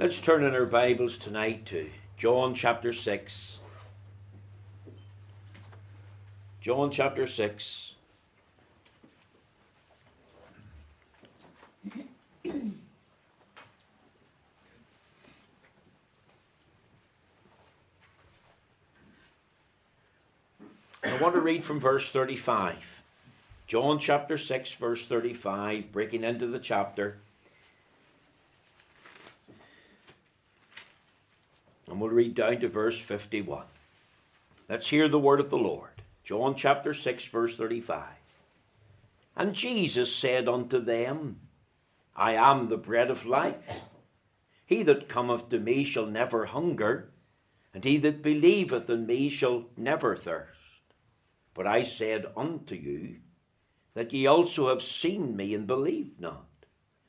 Let's turn in our Bibles tonight to John chapter 6. John chapter 6. I want to read from verse 35. John chapter 6, verse 35, breaking into the chapter. And we'll read down to verse 51. Let's hear the word of the Lord. John chapter 6, verse 35. And Jesus said unto them, I am the bread of life. He that cometh to me shall never hunger, and he that believeth in me shall never thirst. But I said unto you, that ye also have seen me and believe not.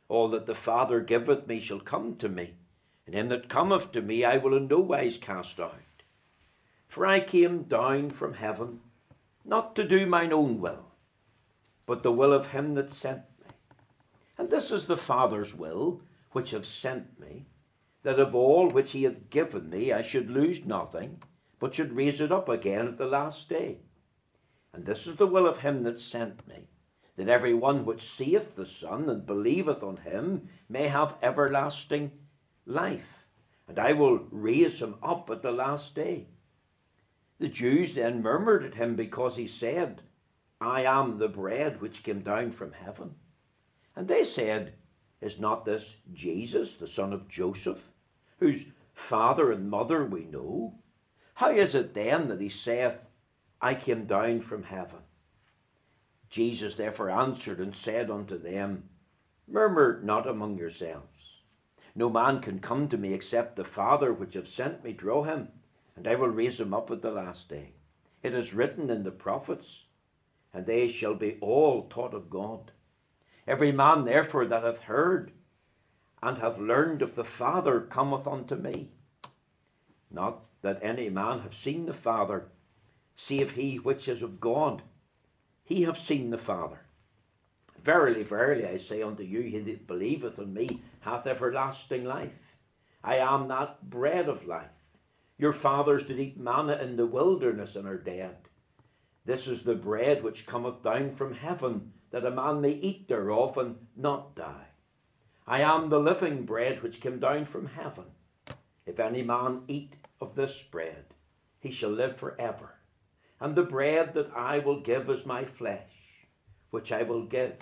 All that the Father giveth me shall come to me, and him that cometh to me I will in no wise cast out. For I came down from heaven, not to do mine own will, but the will of him that sent me. And this is the Father's will, which have sent me, that of all which he hath given me I should lose nothing, but should raise it up again at the last day. And this is the will of him that sent me, that every one which seeth the Son and believeth on him may have everlasting life, and I will raise him up at the last day. The Jews then murmured at him because he said, I am the bread which came down from heaven. And they said, Is not this Jesus, the son of Joseph, whose father and mother we know? How is it then that he saith, I came down from heaven. Jesus therefore answered and said unto them, Murmur not among yourselves. No man can come to me except the Father which hath sent me draw him, and I will raise him up at the last day. It is written in the prophets, and they shall be all taught of God. Every man therefore that hath heard and hath learned of the Father cometh unto me. Not that any man have seen the Father, save he which is of God. He have seen the Father. Verily, verily, I say unto you, he that believeth on me hath everlasting life. I am that bread of life. Your fathers did eat manna in the wilderness and are dead. This is the bread which cometh down from heaven, that a man may eat thereof and not die. I am the living bread which came down from heaven. If any man eat of this bread, he shall live for ever and the bread that I will give is my flesh, which I will give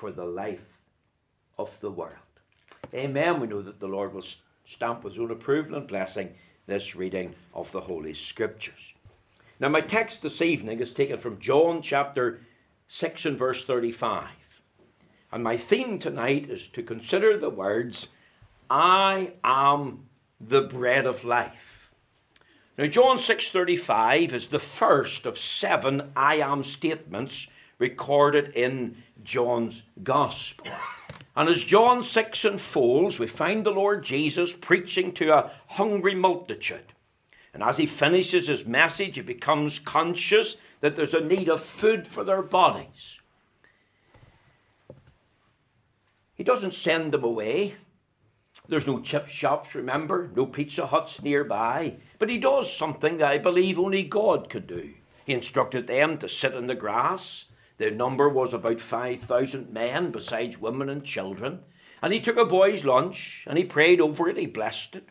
for the life of the world. Amen. We know that the Lord will stamp with his own approval and blessing this reading of the Holy Scriptures. Now, my text this evening is taken from John chapter 6 and verse 35. And my theme tonight is to consider the words, I am the bread of life. Now John 6:35 is the first of seven I am statements recorded in John's gospel. And as John 6 unfolds, we find the Lord Jesus preaching to a hungry multitude. And as he finishes his message, he becomes conscious that there's a need of food for their bodies. He doesn't send them away. There's no chip shops, remember? No Pizza Huts nearby. But he does something that I believe only God could do. He instructed them to sit in the grass. Their number was about 5,000 men, besides women and children. And he took a boy's lunch and he prayed over it, he blessed it.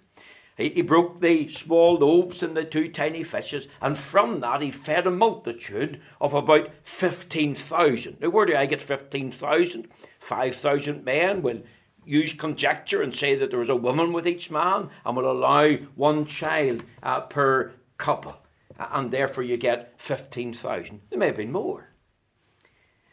He, he broke the small loaves and the two tiny fishes, and from that he fed a multitude of about 15,000. Now, where do I get 15,000? 5,000 men will use conjecture and say that there was a woman with each man and will allow one child uh, per couple. And therefore you get 15,000. There may have been more.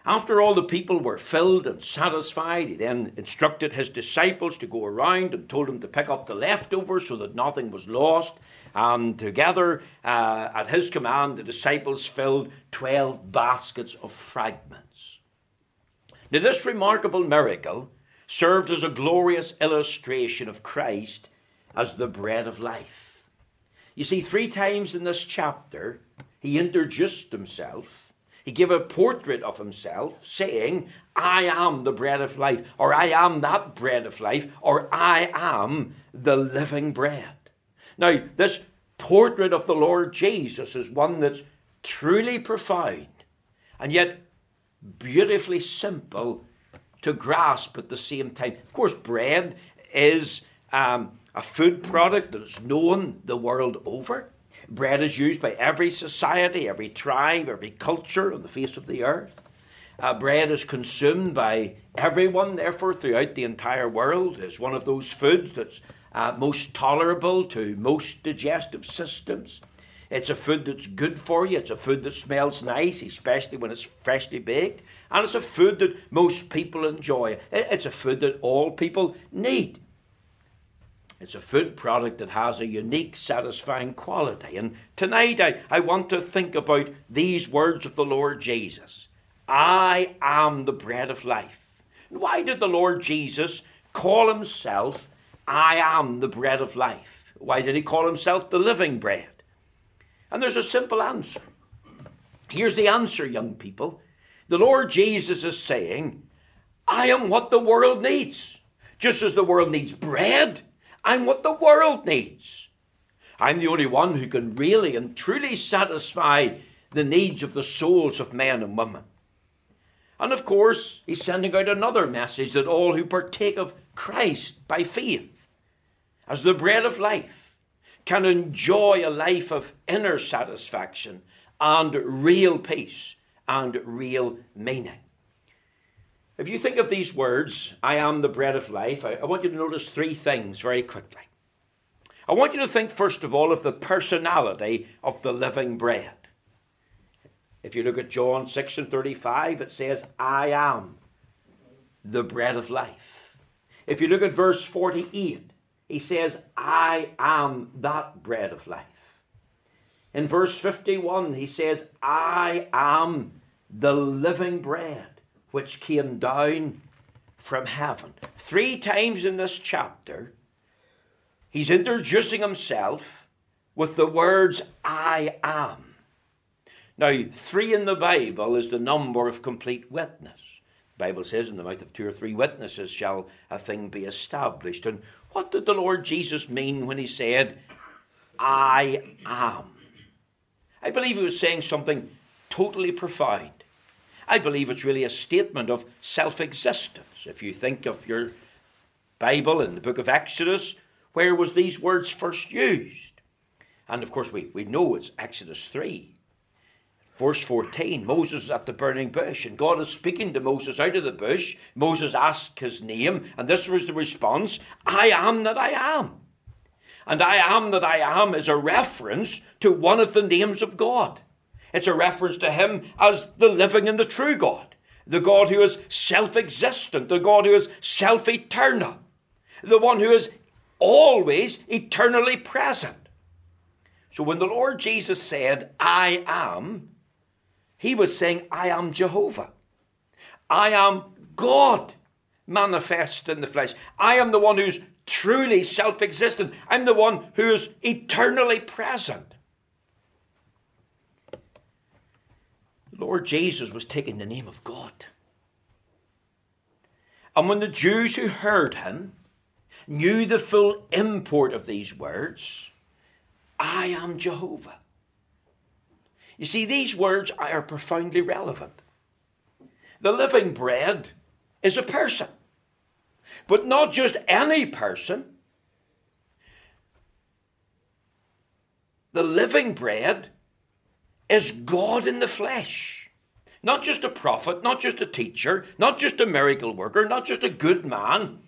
After all the people were filled and satisfied, he then instructed his disciples to go around and told them to pick up the leftovers so that nothing was lost. And together, uh, at his command, the disciples filled 12 baskets of fragments. Now, this remarkable miracle served as a glorious illustration of Christ as the bread of life. You see, three times in this chapter, he introduced himself. He gave a portrait of himself saying, I am the bread of life, or I am that bread of life, or I am the living bread. Now, this portrait of the Lord Jesus is one that's truly profound and yet beautifully simple to grasp at the same time. Of course, bread is um, a food product that is known the world over. Bread is used by every society, every tribe, every culture on the face of the earth. Uh, bread is consumed by everyone, therefore, throughout the entire world. It's one of those foods that's uh, most tolerable to most digestive systems. It's a food that's good for you. It's a food that smells nice, especially when it's freshly baked. And it's a food that most people enjoy. It's a food that all people need. It's a food product that has a unique, satisfying quality. And tonight I, I want to think about these words of the Lord Jesus I am the bread of life. why did the Lord Jesus call himself, I am the bread of life? Why did he call himself the living bread? And there's a simple answer. Here's the answer, young people. The Lord Jesus is saying, I am what the world needs. Just as the world needs bread, I'm what the world needs. I'm the only one who can really and truly satisfy the needs of the souls of men and women. And of course, he's sending out another message that all who partake of Christ by faith, as the bread of life, can enjoy a life of inner satisfaction and real peace and real meaning. If you think of these words, I am the bread of life, I, I want you to notice three things very quickly. I want you to think, first of all, of the personality of the living bread. If you look at John 6 and 35, it says, I am the bread of life. If you look at verse 48, he says, I am that bread of life. In verse 51, he says, I am the living bread which came down from heaven. Three times in this chapter, he's introducing himself with the words, I am. Now, three in the Bible is the number of complete witness. The Bible says, in the mouth of two or three witnesses shall a thing be established. And what did the Lord Jesus mean when he said, I am? I believe he was saying something totally profound. I believe it's really a statement of self existence. If you think of your Bible in the book of Exodus, where was these words first used? And of course, we, we know it's Exodus 3. Verse 14 Moses is at the burning bush, and God is speaking to Moses out of the bush. Moses asked his name, and this was the response I am that I am. And I am that I am is a reference to one of the names of God. It's a reference to him as the living and the true God, the God who is self existent, the God who is self eternal, the one who is always eternally present. So when the Lord Jesus said, I am, he was saying, I am Jehovah. I am God manifest in the flesh. I am the one who's truly self existent. I'm the one who is eternally present. Lord Jesus was taking the name of God. And when the Jews who heard him knew the full import of these words, I am Jehovah. You see, these words are profoundly relevant. The living bread is a person, but not just any person. The living bread is God in the flesh. Not just a prophet, not just a teacher, not just a miracle worker, not just a good man,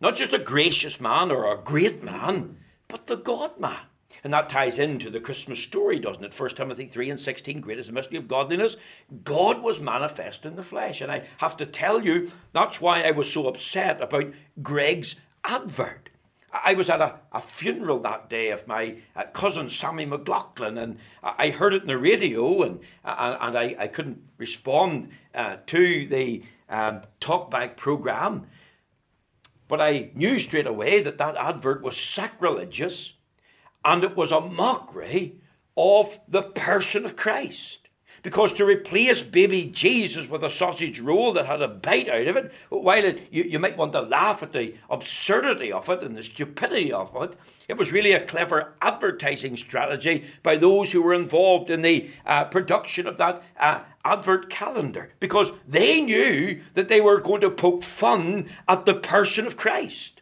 not just a gracious man or a great man, but the God man. And that ties into the Christmas story, doesn't it? 1 Timothy 3 and 16, great is the mystery of godliness. God was manifest in the flesh. And I have to tell you, that's why I was so upset about Greggs' advert. I was at a, a funeral that day of my uh, cousin Sammy McLaughlin, and I heard it in the radio, and uh, and I, I couldn't respond uh, to the um, talkback program, but I knew straight away that that advert was sacrilegious, and it was a mockery of the person of Christ. Because to replace baby Jesus with a sausage roll that had a bite out of it, while it, you, you might want to laugh at the absurdity of it and the stupidity of it, it was really a clever advertising strategy by those who were involved in the uh, production of that uh, advent calendar because they knew that they were going to poke fun at the person of Christ.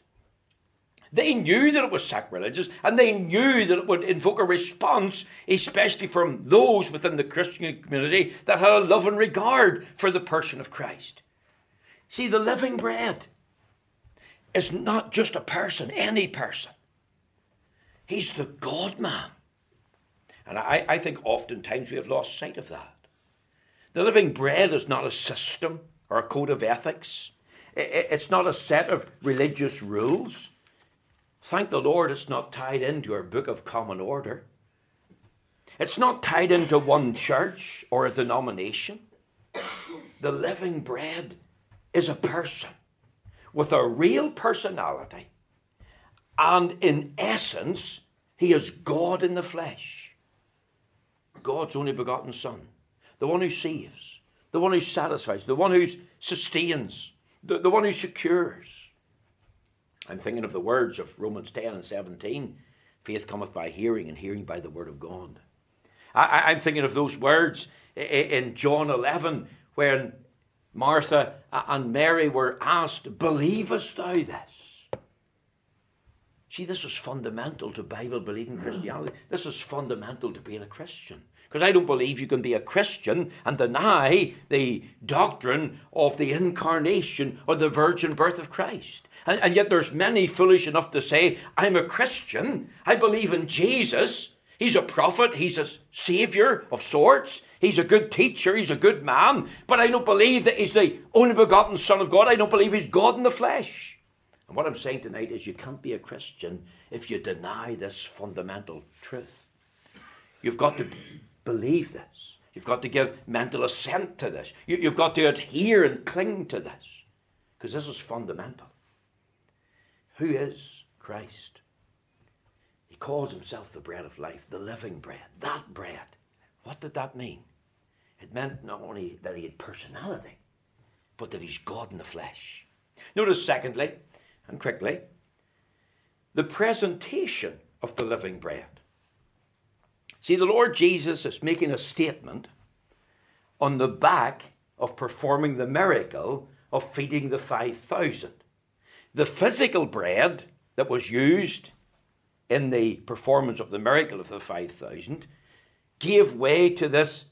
They knew that it was sacrilegious and they knew that it would invoke a response, especially from those within the Christian community that had a love and regard for the person of Christ. See, the living bread is not just a person, any person. He's the God man. And I, I think oftentimes we have lost sight of that. The living bread is not a system or a code of ethics. It's not a set of religious rules. Thank the Lord it's not tied into our Book of Common Order. It's not tied into one church or a denomination. The living bread is a person with a real personality. And in essence, he is God in the flesh. God's only begotten Son, the one who saves, the one who satisfies, the one who sustains, the, the one who secures. I'm thinking of the words of Romans 10 and 17 faith cometh by hearing, and hearing by the word of God. I, am thinking of those words in John 11 when Martha and Mary were asked, Believest thou this? See, this is fundamental to Bible believing Christianity. This is fundamental to being a Christian. Because I don't believe you can be a Christian and deny the doctrine of the incarnation or the virgin birth of Christ. And, and yet there's many foolish enough to say, I'm a Christian, I believe in Jesus, he's a prophet, he's a savior of sorts, he's a good teacher, he's a good man, but I don't believe that he's the only begotten Son of God, I don't believe he's God in the flesh. And what I'm saying tonight is you can't be a Christian if you deny this fundamental truth. You've got to believe this. You've got to give mental assent to this. You, have got to adhere and cling to this. Because this is fundamental. Who is Christ? He calls himself the bread of life, the living bread. That bread. What did that mean? It meant not only that he had personality, but that he's God in the flesh. Notice, secondly, and quickly, the presentation of the living bread. See, the Lord Jesus is making a statement on the back of performing the miracle of feeding the 5,000. The physical bread that was used in the performance of the miracle of the 5,000 gave way to this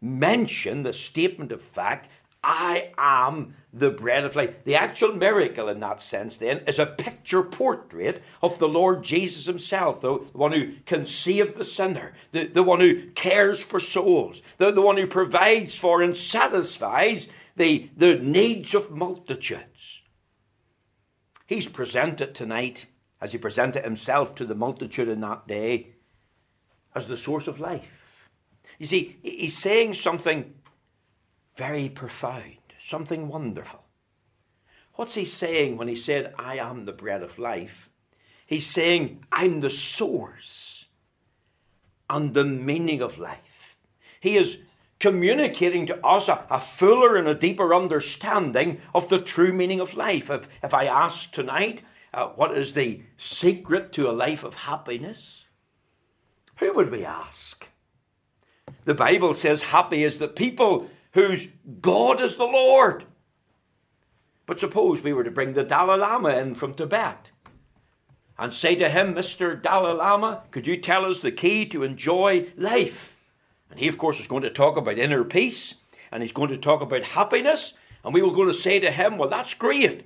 mention, the statement of fact I am the bread of life. The actual miracle in that sense, then, is a picture portrait of the Lord Jesus himself, the one who can save the sinner, the, the one who cares for souls, the, the one who provides for and satisfies the, the needs of multitudes. He's presented tonight, as he presented himself to the multitude in that day, as the source of life. You see, he's saying something very profound, something wonderful. What's he saying when he said, I am the bread of life? He's saying, I'm the source and the meaning of life. He is communicating to us a, a, fuller and a deeper understanding of the true meaning of life. If, if I ask tonight, uh, what is the secret to a life of happiness? Who would we ask? The Bible says happy is the people whose God is the Lord. But suppose we were to bring the Dalai Lama in from Tibet and say to him, Mr. Dalai Lama, could you tell us the key to enjoy life? And he, of course, is going to talk about inner peace and he's going to talk about happiness. And we were going to say to him, Well, that's great,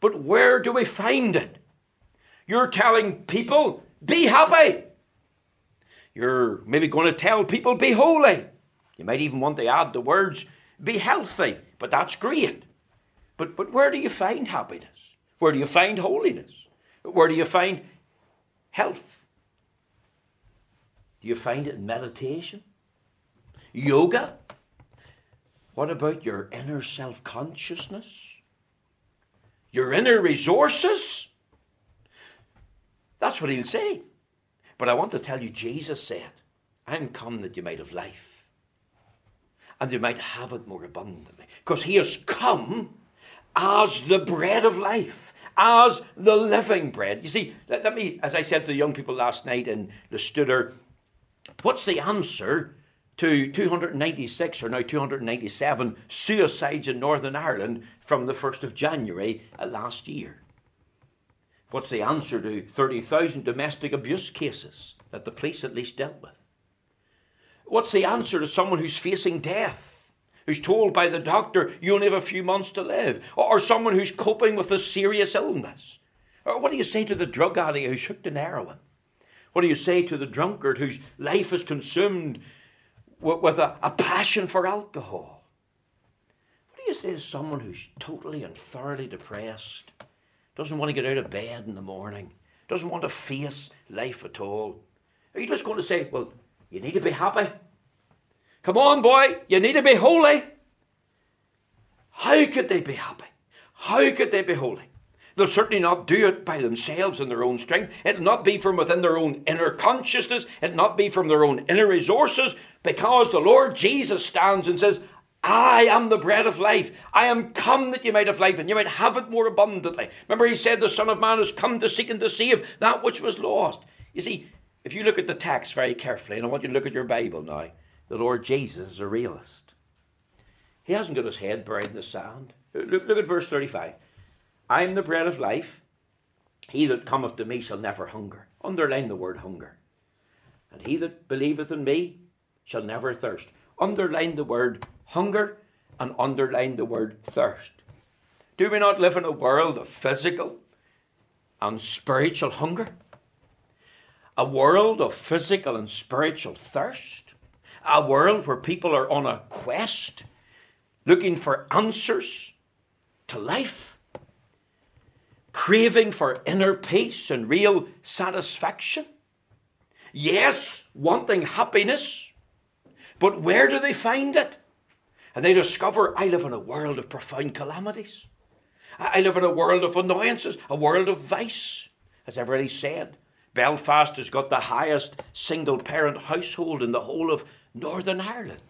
but where do we find it? You're telling people, Be happy. You're maybe going to tell people, Be holy. You might even want to add the words, be healthy, but that's great. But, but where do you find happiness? Where do you find holiness? Where do you find health? Do you find it in meditation? Yoga? What about your inner self consciousness? Your inner resources? That's what he'll say. But I want to tell you, Jesus said, I'm come that you might have life and they might have it more abundantly. Because he has come as the bread of life, as the living bread. You see, let, let me, as I said to the young people last night in the Studer, what's the answer to 296 or now 297 suicides in Northern Ireland from the 1st of January last year? What's the answer to 30,000 domestic abuse cases that the police at least dealt with? What's the answer to someone who's facing death? Who's told by the doctor you only have a few months to live? Or someone who's coping with a serious illness? Or what do you say to the drug addict who's hooked in heroin? What do you say to the drunkard whose life is consumed with, with a, a passion for alcohol? What do you say to someone who's totally and thoroughly depressed, doesn't want to get out of bed in the morning, doesn't want to face life at all? Are you just going to say, well, you need to be happy? Come on, boy, you need to be holy. How could they be happy? How could they be holy? They'll certainly not do it by themselves in their own strength. It'll not be from within their own inner consciousness. It'll not be from their own inner resources, because the Lord Jesus stands and says, I am the bread of life. I am come that you might have life and you might have it more abundantly. Remember, he said, The Son of Man has come to seek and to save that which was lost. You see, if you look at the text very carefully, and I want you to look at your Bible now, the Lord Jesus is a realist. He hasn't got his head buried in the sand. Look, look at verse 35. I am the bread of life. He that cometh to me shall never hunger. Underline the word hunger. And he that believeth in me shall never thirst. Underline the word hunger and underline the word thirst. Do we not live in a world of physical and spiritual hunger? A world of physical and spiritual thirst? A world where people are on a quest looking for answers to life? craving for inner peace and real satisfaction. Yes, wanting happiness, but where do they find it? And they discover I live in a world of profound calamities. I live in a world of annoyances, a world of vice. As everybody said, Belfast has got the highest single parent household in the whole of Northern Ireland.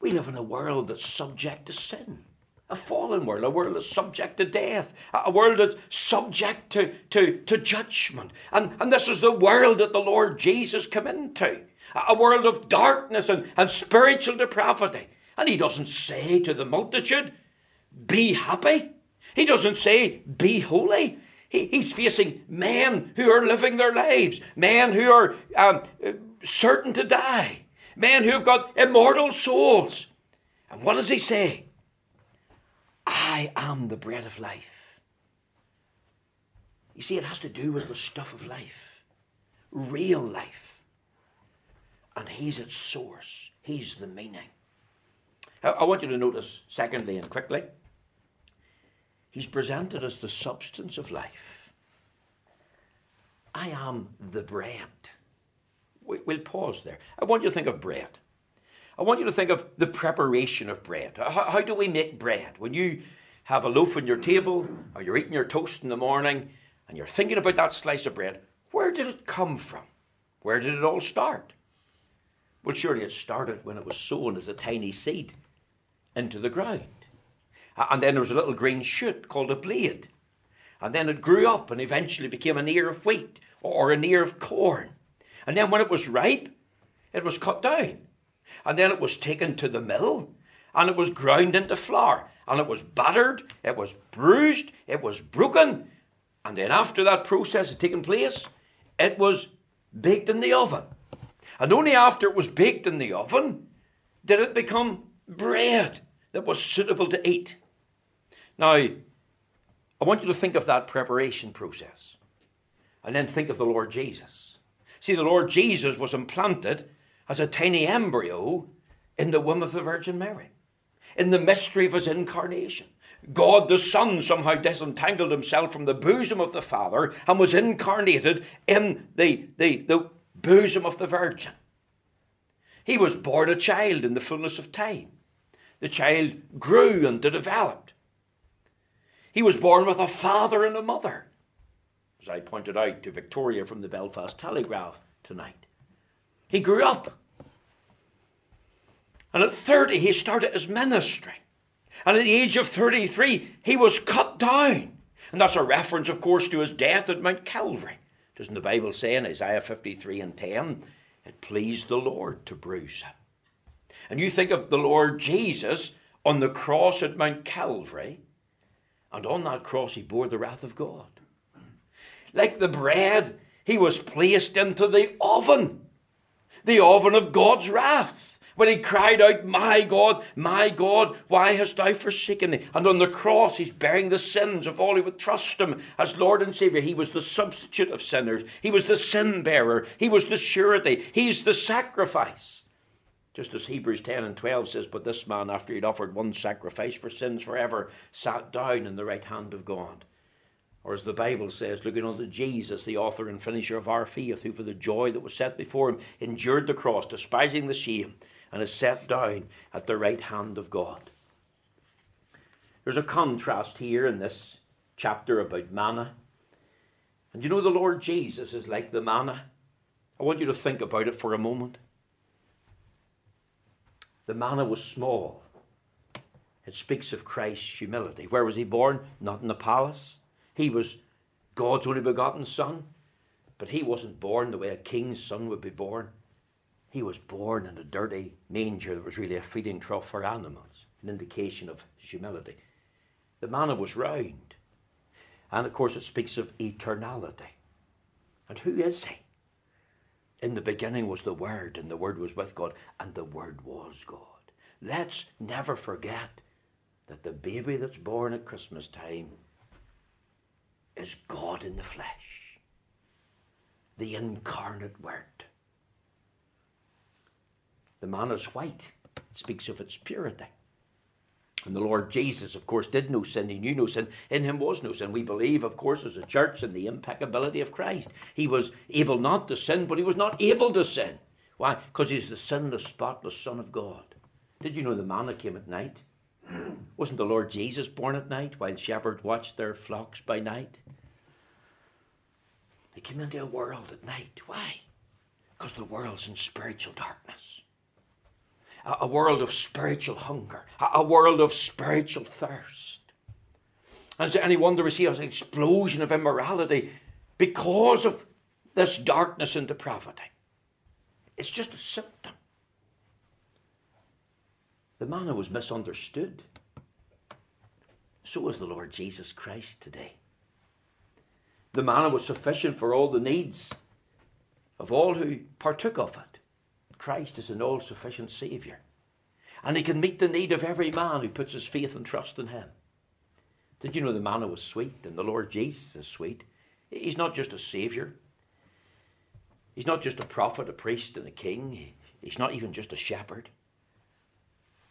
We live in a world that's subject to sin a fallen world, a world that's subject to death, a world that's subject to, to, to judgment. And, and this is the world that the Lord Jesus came into a world of darkness and, and spiritual depravity. And he doesn't say to the multitude, be happy. He doesn't say, be holy. He, he's facing men who are living their lives, men who are um, certain to die, men who have got immortal souls. And what does he say? I am the bread of life. You see, it has to do with the stuff of life, real life. And He's its source, He's the meaning. I want you to notice, secondly and quickly, He's presented as the substance of life. I am the bread. We'll pause there. I want you to think of bread. I want you to think of the preparation of bread. How, do we make bread? When you have a loaf on your table or you're eating your toast in the morning and you're thinking about that slice of bread, where did it come from? Where did it all start? Well, surely it started when it was sown as a tiny seed into the ground. And then there was a little green shoot called a blade. And then it grew up and eventually became an ear of wheat or an ear of corn. And then when it was ripe, it was cut down and then it was taken to the mill and it was ground into flour and it was battered, it was bruised, it was broken, and then after that process had taken place, it was baked in the oven. And only after it was baked in the oven did it become bread that was suitable to eat. Now, I want you to think of that preparation process and then think of the Lord Jesus. See, the Lord Jesus was implanted as a tiny embryo in the womb of the Virgin Mary, in the mystery of his incarnation. God the Son somehow disentangled himself from the bosom of the Father and was incarnated in the, the, the bosom of the Virgin. He was born a child in the fullness of time. The child grew and developed. He was born with a father and a mother, as I pointed out to Victoria from the Belfast Telegraph tonight. He grew up. And at 30, he started his ministry. And at the age of 33, he was cut down. And that's a reference, of course, to his death at Mount Calvary. Doesn't the Bible say in Isaiah 53 and 10, it pleased the Lord to bruise him? And you think of the Lord Jesus on the cross at Mount Calvary, and on that cross he bore the wrath of God. Like the bread, he was placed into the oven, the oven of God's wrath when he cried out, My God, my God, why hast thou forsaken me? And on the cross, he's bearing the sins of all who would trust him as Lord and Saviour. He was the substitute of sinners, he was the sin bearer, he was the surety, he's the sacrifice. Just as Hebrews 10 and 12 says, But this man, after he'd offered one sacrifice for sins forever, sat down in the right hand of God. Or as the Bible says, looking unto Jesus, the author and finisher of our faith, who for the joy that was set before him endured the cross, despising the shame and is set down at the right hand of God. There's a contrast here in this chapter about manna. And you know, the Lord Jesus is like the manna. I want you to think about it for a moment. The manna was small. It speaks of Christ's humility. Where was he born? Not in the palace. He was God's only begotten Son. But he wasn't born the way a king's son would be born. He was born in a dirty manger that was really a feeding trough for animals, an indication of humility. The manna was round. And of course, it speaks of eternality. And who is he? In the beginning was the Word, and the Word was with God, and the Word was God. Let's never forget that the baby that's born at Christmas time is God in the flesh, the incarnate Word. The man is white. It speaks of its purity. And the Lord Jesus, of course, did no sin. He knew no sin. In him was no sin. We believe, of course, as a church in the impeccability of Christ. He was able not to sin, but he was not able to sin. Why? Because he's the sinless, spotless Son of God. Did you know the manna came at night? Wasn't the Lord Jesus born at night while shepherds watched their flocks by night? He came into a world at night. Why? Because the world's in spiritual darkness a world of spiritual hunger, a world of spiritual thirst. Is it any wonder we see an explosion of immorality because of this darkness and depravity? It's just a symptom. The manna was misunderstood. So is the Lord Jesus Christ today. The manna was sufficient for all the needs of all who partook of it. Christ is an all sufficient Saviour. And he can meet the need of every man who puts his faith and trust in him. Did you know the manna was sweet and the Lord Jesus is sweet? He's not just a Saviour. He's not just a prophet, a priest, and a king. He's not even just a shepherd.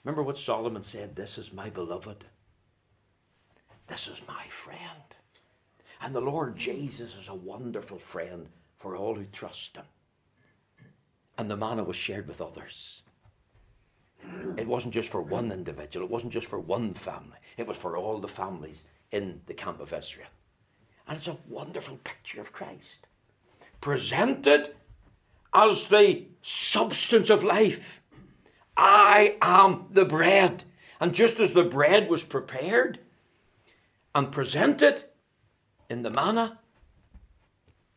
Remember what Solomon said This is my beloved. This is my friend. And the Lord Jesus is a wonderful friend for all who trust him and the manna was shared with others. It wasn't just for one individual, it wasn't just for one family, it was for all the families in the camp of Israel. And it's a wonderful picture of Christ, presented as the substance of life. I am the bread. And just as the bread was prepared and presented in the manna,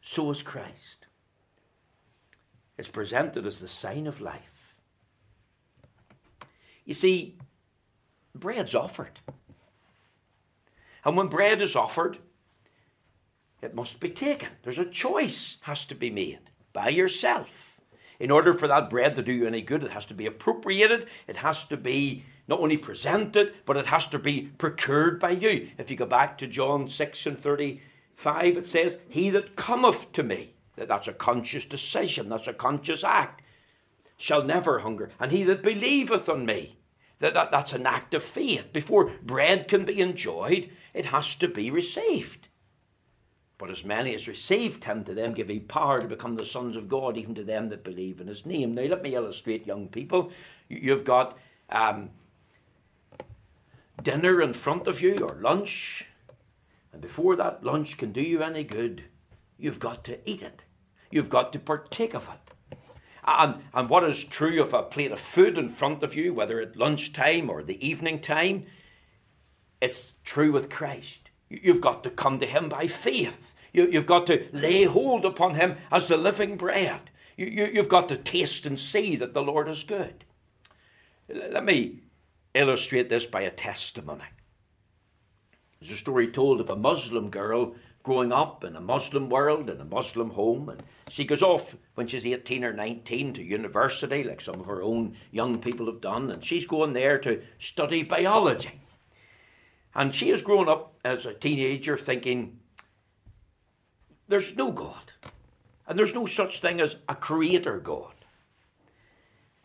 so was Christ. It's presented as the sign of life. You see, bread's offered. And when bread is offered, it must be taken. There's a choice has to be made by yourself. In order for that bread to do you any good, it has to be appropriated. It has to be not only presented, but it has to be procured by you. If you go back to John 6 and 35, it says, He that cometh to me, that's a conscious decision, that's a conscious act. Shall never hunger. And he that believeth on me, that, that, that's an act of faith. Before bread can be enjoyed, it has to be received. But as many as received him, to them give he power to become the sons of God, even to them that believe in his name. Now, let me illustrate, young people. You've got um, dinner in front of you, or lunch, and before that lunch can do you any good, you've got to eat it. You've got to partake of it. And, and what is true of a plate of food in front of you, whether at lunchtime or the evening time, it's true with Christ. You've got to come to Him by faith. You, have got to lay hold upon Him as the living bread. You, you, you've got to taste and see that the Lord is good. Let me illustrate this by a testimony. There's a story told of a Muslim girl growing up in a Muslim world, in a Muslim home, and she goes off when she's 18 or 19 to university, like some of her own young people have done, and she's going there to study biology. And she has grown up as a teenager thinking, there's no God, and there's no such thing as a creator God.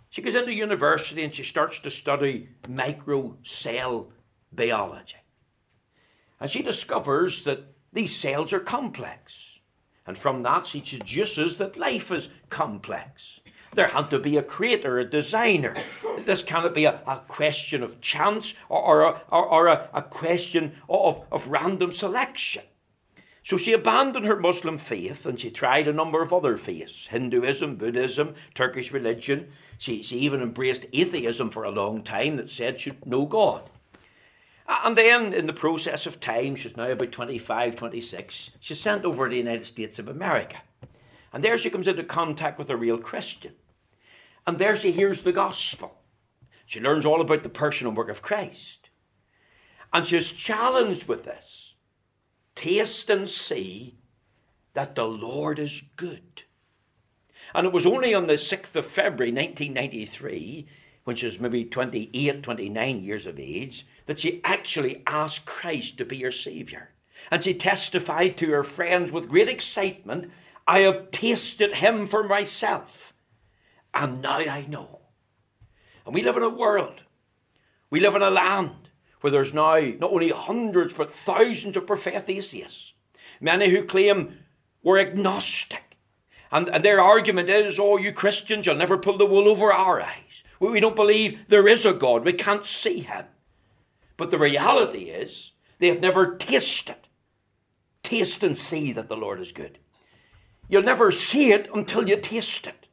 She goes into university and she starts to study micro cell biology. And she discovers that these cells are complex. And from that, she deduces that life is complex. There had to be a creator, a designer. This cannot be a, a question of chance or, or, a, or, or a, a question of, of random selection. So she abandoned her Muslim faith and she tried a number of other faiths Hinduism, Buddhism, Turkish religion. She, she even embraced atheism for a long time that said she'd no God. And then, in the process of time, she's now about 25, 26, she's sent over to the United States of America. And there she comes into contact with a real Christian. And there she hears the gospel. She learns all about the personal work of Christ. And she's challenged with this taste and see that the Lord is good. And it was only on the 6th of February 1993, when she was maybe 28, 29 years of age, that she actually asked Christ to be her Saviour. And she testified to her friends with great excitement I have tasted Him for myself, and now I know. And we live in a world, we live in a land where there's now not only hundreds but thousands of professed atheists, many who claim we're agnostic. And, and their argument is, oh, you Christians, you'll never pull the wool over our eyes. We, don't believe there is a God. We can't see him. But the reality is, they have never tasted. Taste and see that the Lord is good. You'll never see it until you taste it.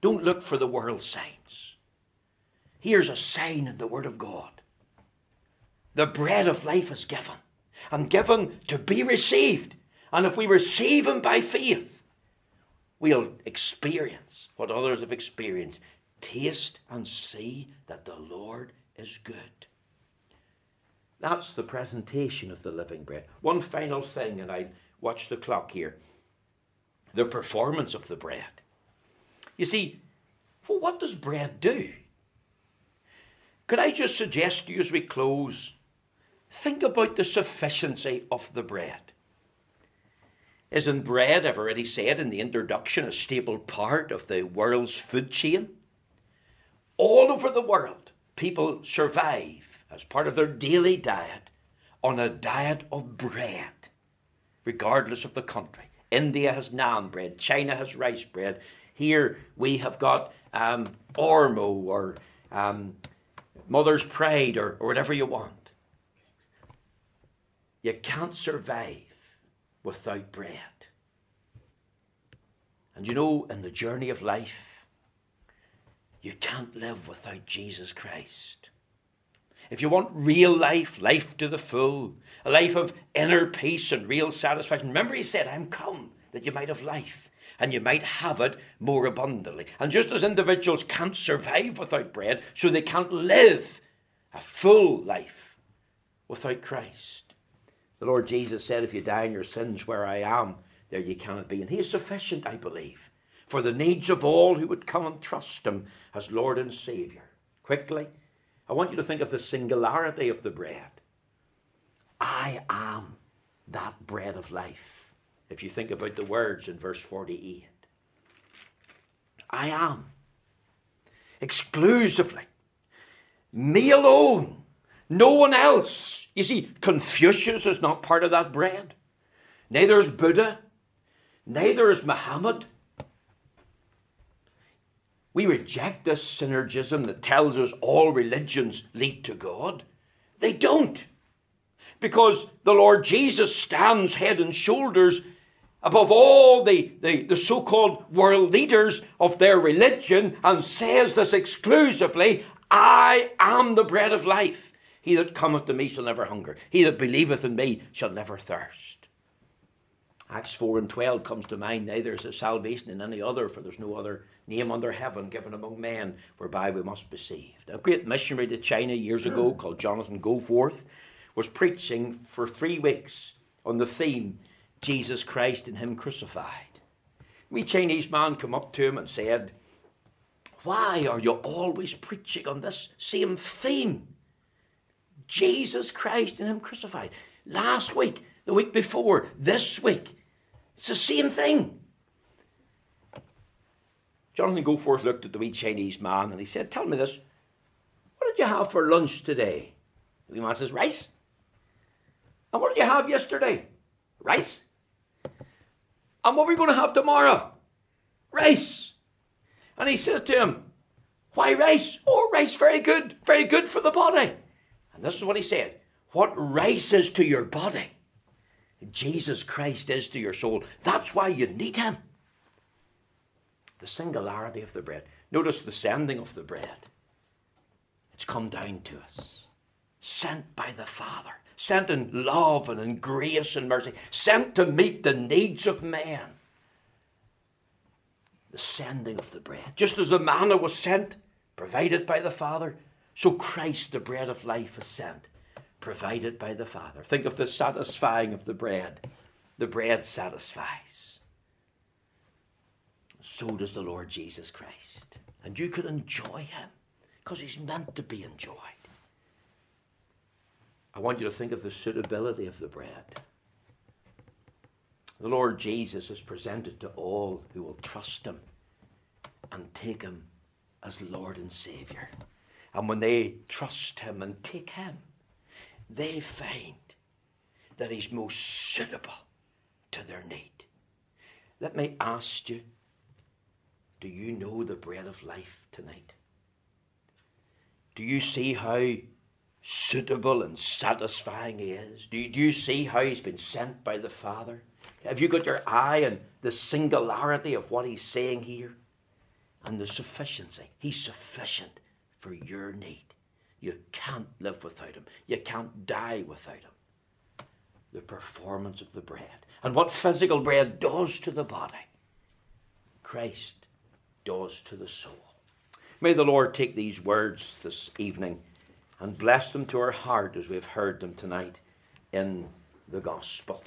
Don't look for the world signs. Here's a sign in the Word of God. The bread of life is given, and given to be received. And if we receive Him by faith, we'll experience what others have experienced. Taste and see that the Lord is good. That's the presentation of the living bread. One final thing, and I watch the clock here the performance of the bread. You see, well, what does bread do? Could I just suggest to you as we close, think about the sufficiency of the bread. Isn't bread, I've already said in the introduction, a staple part of the world's food chain? All over the world, people survive as part of their daily diet on a diet of bread, regardless of the country. India has naan bread, China has rice bread. Here we have got um, ormo or um, mother's pride or, or whatever you want. You can't survive without bread. And you know, in the journey of life, you can't live without Jesus Christ. If you want real life, life to the full, a life of inner peace and real satisfaction, remember he said, I'm come that you might have life and you might have it more abundantly. And just as individuals can't survive without bread, so they can't live a full life without Christ. The Lord Jesus said, If you die in your sins where I am, there you cannot be. And He is sufficient, I believe for the needs of all who would come and trust Him as Lord and Saviour. Quickly, I want you to think of the singularity of the bread. I am that bread of life. If you think about the words in verse 48, I am exclusively me alone, no one else. You see, Confucius is not part of that bread. Neither is Buddha. Neither is Muhammad. We reject this synergism that tells us all religions lead to God. They don't. Because the Lord Jesus stands head and shoulders above all the, the, the so called world leaders of their religion and says this exclusively I am the bread of life. He that cometh to me shall never hunger. He that believeth in me shall never thirst. Acts 4 and 12 comes to mind. Neither is there salvation in any other, for there's no other name under heaven given among men whereby we must be saved. A great missionary to China years ago hmm. called Jonathan Goforth was preaching for three weeks on the theme Jesus Christ and Him crucified. We Chinese man come up to him and said, Why are you always preaching on this same theme? Jesus Christ and Him crucified. Last week, the week before, this week, it's the same thing. Jonathan Goforth looked at the wee Chinese man and he said, Tell me this, what did you have for lunch today? The wee man says, Rice. And what did you have yesterday? Rice. And what are we going to have tomorrow? Rice. And he says to him, Why rice? Oh, rice, very good, very good for the body. And this is what he said What rice is to your body, Jesus Christ is to your soul. That's why you need him. The singularity of the bread. Notice the sending of the bread. It's come down to us, sent by the Father sent in love and in grace and mercy, sent to meet the needs of man. The sending of the bread. Just as the manna was sent, provided by the Father, so Christ, the bread of life, is sent, provided by the Father. Think of the satisfying of the bread. The bread satisfies. So does the Lord Jesus Christ. And you can enjoy him because he's meant to be enjoyed. I want you to think of the suitability of the bread. The Lord Jesus is presented to all who will trust him and take him as Lord and Saviour. And when they trust him and take him, they find that he's most suitable to their need. Let me ask you do you know the bread of life tonight? Do you see how suitable and satisfying he is? Do you, do you see how he's been sent by the Father? Have you got your eye on the singularity of what he's saying here? And the sufficiency. He's sufficient for your need. You can't live without him. You can't die without him. The performance of the bread. And what physical bread does to the body, Christ does to the soul. May the Lord take these words this evening and bless them to our heart as we've heard them tonight in the gospel.